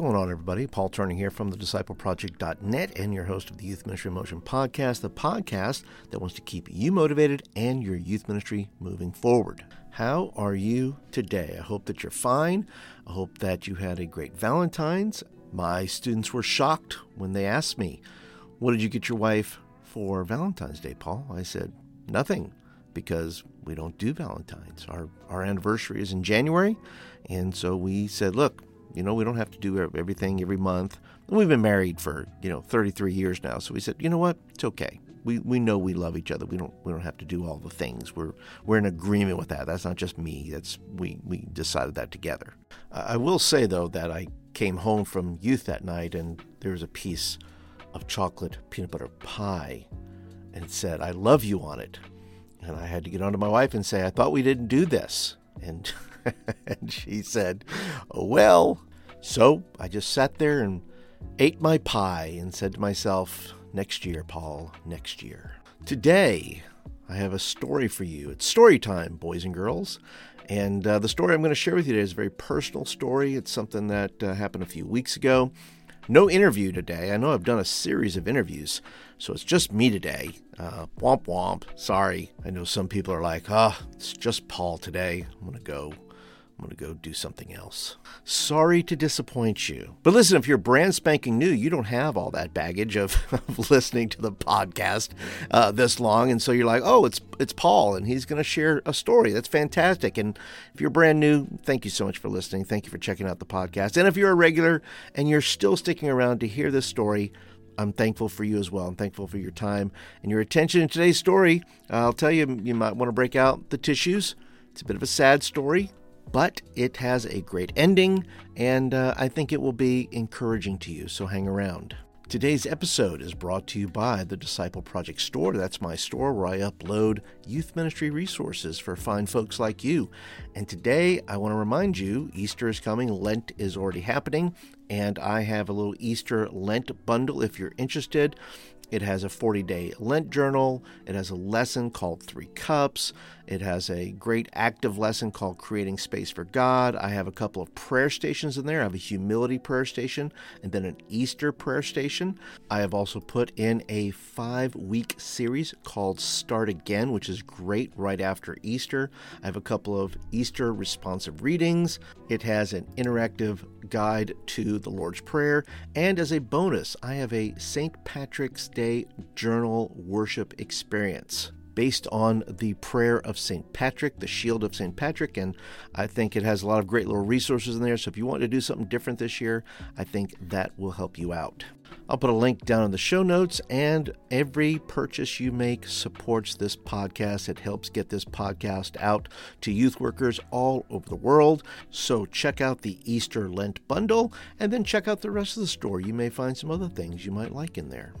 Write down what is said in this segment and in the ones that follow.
going on, everybody? Paul Turner here from the discipleproject.net and your host of the Youth Ministry Motion podcast, the podcast that wants to keep you motivated and your youth ministry moving forward. How are you today? I hope that you're fine. I hope that you had a great Valentine's. My students were shocked when they asked me, What did you get your wife for Valentine's Day, Paul? I said, Nothing, because we don't do Valentine's. Our, our anniversary is in January. And so we said, Look, you know, we don't have to do everything every month. we've been married for, you know, 33 years now. So we said, you know what? It's okay. We, we know we love each other. We don't we don't have to do all the things. We're we're in agreement with that. That's not just me. That's we we decided that together. I will say though that I came home from youth that night and there was a piece of chocolate peanut butter pie and said I love you on it. And I had to get on to my wife and say I thought we didn't do this. And and she said, oh, Well, so I just sat there and ate my pie and said to myself, Next year, Paul, next year. Today, I have a story for you. It's story time, boys and girls. And uh, the story I'm going to share with you today is a very personal story. It's something that uh, happened a few weeks ago. No interview today. I know I've done a series of interviews, so it's just me today. Uh, womp womp. Sorry. I know some people are like, ah, oh, it's just Paul today. I'm going to go I'm going to go do something else. Sorry to disappoint you. But listen, if you're brand spanking new, you don't have all that baggage of, of listening to the podcast uh, this long. And so you're like, oh, it's, it's Paul, and he's going to share a story. That's fantastic. And if you're brand new, thank you so much for listening. Thank you for checking out the podcast. And if you're a regular and you're still sticking around to hear this story, I'm thankful for you as well. I'm thankful for your time and your attention in today's story. I'll tell you, you might want to break out the tissues. It's a bit of a sad story, but it has a great ending, and uh, I think it will be encouraging to you, so hang around. Today's episode is brought to you by the Disciple Project Store. That's my store where I upload youth ministry resources for fine folks like you. And today I want to remind you Easter is coming, Lent is already happening, and I have a little Easter Lent bundle if you're interested. It has a 40 day Lent journal. It has a lesson called Three Cups. It has a great active lesson called Creating Space for God. I have a couple of prayer stations in there. I have a humility prayer station and then an Easter prayer station. I have also put in a five week series called Start Again, which is great right after Easter. I have a couple of Easter responsive readings. It has an interactive guide to the Lord's Prayer. And as a bonus, I have a St. Patrick's Day journal worship experience based on the prayer of St. Patrick, the shield of St. Patrick, and I think it has a lot of great little resources in there. So if you want to do something different this year, I think that will help you out. I'll put a link down in the show notes, and every purchase you make supports this podcast. It helps get this podcast out to youth workers all over the world. So check out the Easter Lent bundle and then check out the rest of the store. You may find some other things you might like in there.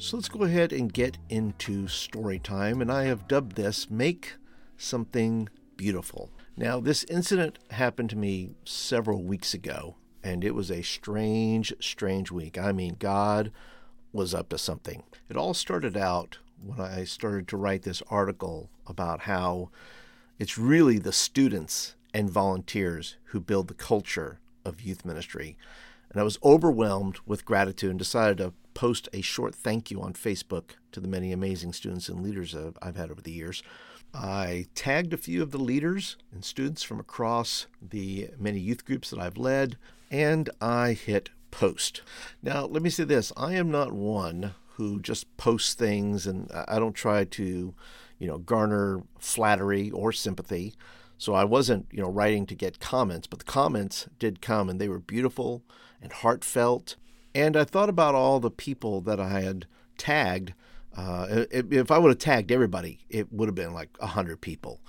So let's go ahead and get into story time, and I have dubbed this Make Something Beautiful. Now, this incident happened to me several weeks ago, and it was a strange, strange week. I mean, God was up to something. It all started out when I started to write this article about how it's really the students and volunteers who build the culture of youth ministry. And I was overwhelmed with gratitude and decided to post a short thank you on Facebook to the many amazing students and leaders I've had over the years. I tagged a few of the leaders and students from across the many youth groups that I've led, and I hit post. Now, let me say this I am not one who just posts things, and I don't try to, you know, garner flattery or sympathy. So I wasn't, you know, writing to get comments, but the comments did come, and they were beautiful and heartfelt and I thought about all the people that I had tagged. Uh, if I would have tagged everybody, it would have been like a hundred people.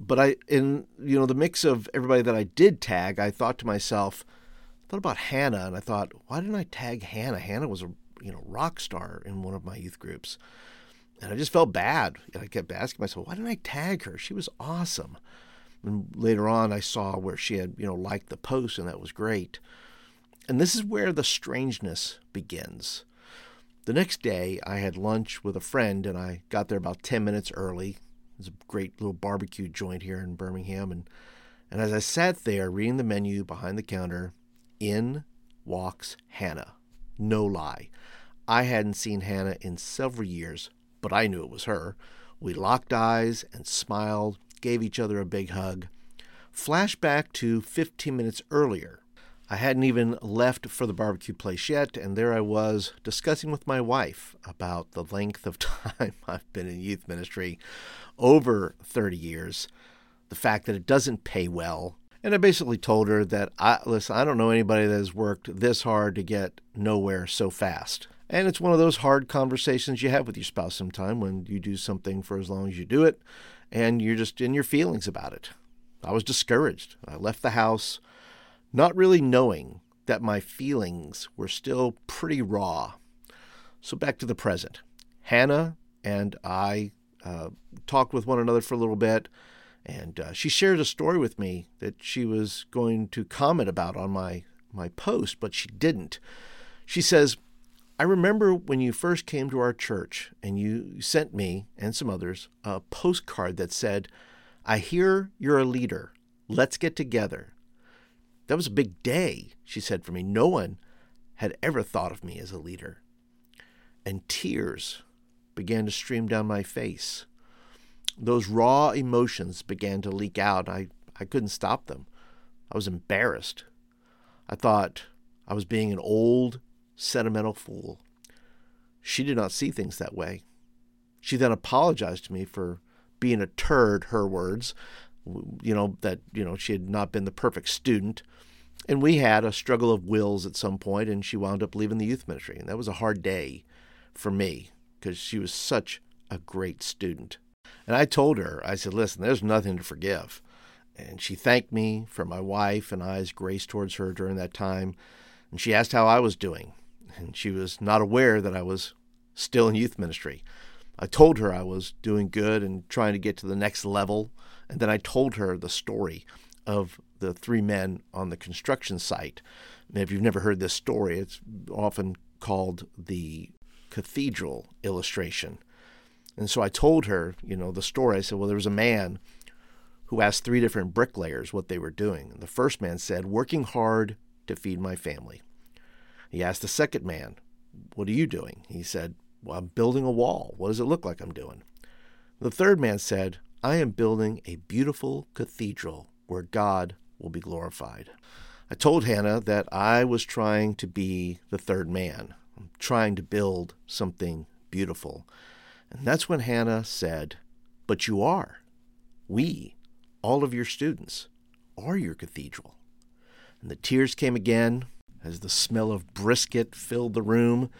But I, in you know, the mix of everybody that I did tag, I thought to myself, I thought about Hannah, and I thought, why didn't I tag Hannah? Hannah was a you know rock star in one of my youth groups, and I just felt bad. And I kept asking myself, why didn't I tag her? She was awesome. And later on, I saw where she had you know liked the post, and that was great. And this is where the strangeness begins. The next day, I had lunch with a friend, and I got there about 10 minutes early. There's a great little barbecue joint here in Birmingham. And, and as I sat there reading the menu behind the counter, in walks Hannah. No lie. I hadn't seen Hannah in several years, but I knew it was her. We locked eyes and smiled, gave each other a big hug. Flashback to 15 minutes earlier. I hadn't even left for the barbecue place yet, and there I was discussing with my wife about the length of time I've been in youth ministry over 30 years, the fact that it doesn't pay well. And I basically told her that, I, listen, I don't know anybody that has worked this hard to get nowhere so fast. And it's one of those hard conversations you have with your spouse sometime when you do something for as long as you do it and you're just in your feelings about it. I was discouraged. I left the house not really knowing that my feelings were still pretty raw. So back to the present. Hannah and I uh, talked with one another for a little bit, and uh, she shared a story with me that she was going to comment about on my, my post, but she didn't. She says, I remember when you first came to our church and you sent me and some others a postcard that said, I hear you're a leader. Let's get together. That was a big day, she said for me. No one had ever thought of me as a leader. And tears began to stream down my face. Those raw emotions began to leak out. I, I couldn't stop them. I was embarrassed. I thought I was being an old, sentimental fool. She did not see things that way. She then apologized to me for being a turd, her words, you know, that, you know, she had not been the perfect student. And we had a struggle of wills at some point, and she wound up leaving the youth ministry. And that was a hard day for me because she was such a great student. And I told her, I said, listen, there's nothing to forgive. And she thanked me for my wife and I's grace towards her during that time. And she asked how I was doing. And she was not aware that I was still in youth ministry. I told her I was doing good and trying to get to the next level. And then I told her the story of the three men on the construction site. And if you've never heard this story, it's often called the cathedral illustration. And so I told her, you know, the story. I said, well, there was a man who asked three different bricklayers what they were doing. And the first man said, working hard to feed my family. He asked the second man, what are you doing? He said, well, I'm building a wall. What does it look like I'm doing? The third man said, I am building a beautiful cathedral where God will be glorified. I told Hannah that I was trying to be the third man, I'm trying to build something beautiful. And that's when Hannah said, But you are. We, all of your students, are your cathedral. And the tears came again as the smell of brisket filled the room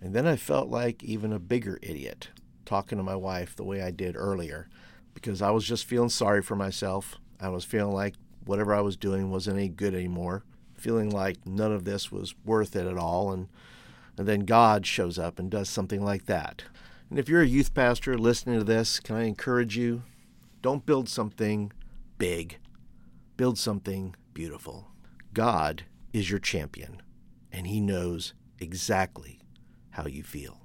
and then I felt like even a bigger idiot talking to my wife the way I did earlier because I was just feeling sorry for myself. I was feeling like whatever I was doing wasn't any good anymore, feeling like none of this was worth it at all. And, and then God shows up and does something like that. And if you're a youth pastor listening to this, can I encourage you? Don't build something big, build something beautiful. God is your champion, and He knows exactly how you feel.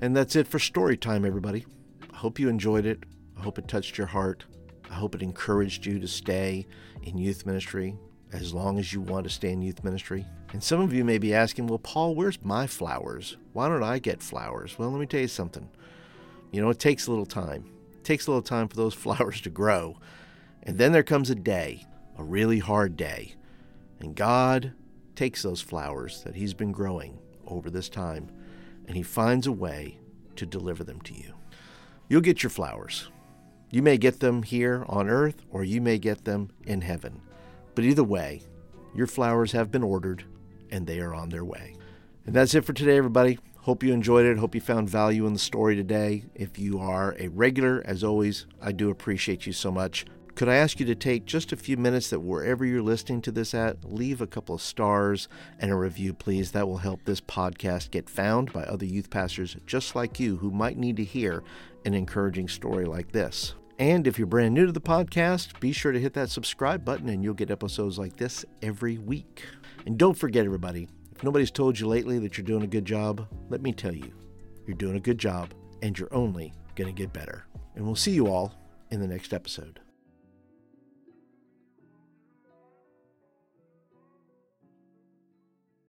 And that's it for story time, everybody. I hope you enjoyed it. I hope it touched your heart. I hope it encouraged you to stay in youth ministry as long as you want to stay in youth ministry. And some of you may be asking, well, Paul, where's my flowers? Why don't I get flowers? Well, let me tell you something. You know, it takes a little time. It takes a little time for those flowers to grow. And then there comes a day, a really hard day. And God takes those flowers that He's been growing over this time and He finds a way to deliver them to you. You'll get your flowers. You may get them here on earth or you may get them in heaven. But either way, your flowers have been ordered and they are on their way. And that's it for today, everybody. Hope you enjoyed it. Hope you found value in the story today. If you are a regular, as always, I do appreciate you so much. Could I ask you to take just a few minutes that wherever you're listening to this at, leave a couple of stars and a review, please? That will help this podcast get found by other youth pastors just like you who might need to hear an encouraging story like this. And if you're brand new to the podcast, be sure to hit that subscribe button and you'll get episodes like this every week. And don't forget, everybody, if nobody's told you lately that you're doing a good job, let me tell you, you're doing a good job and you're only going to get better. And we'll see you all in the next episode.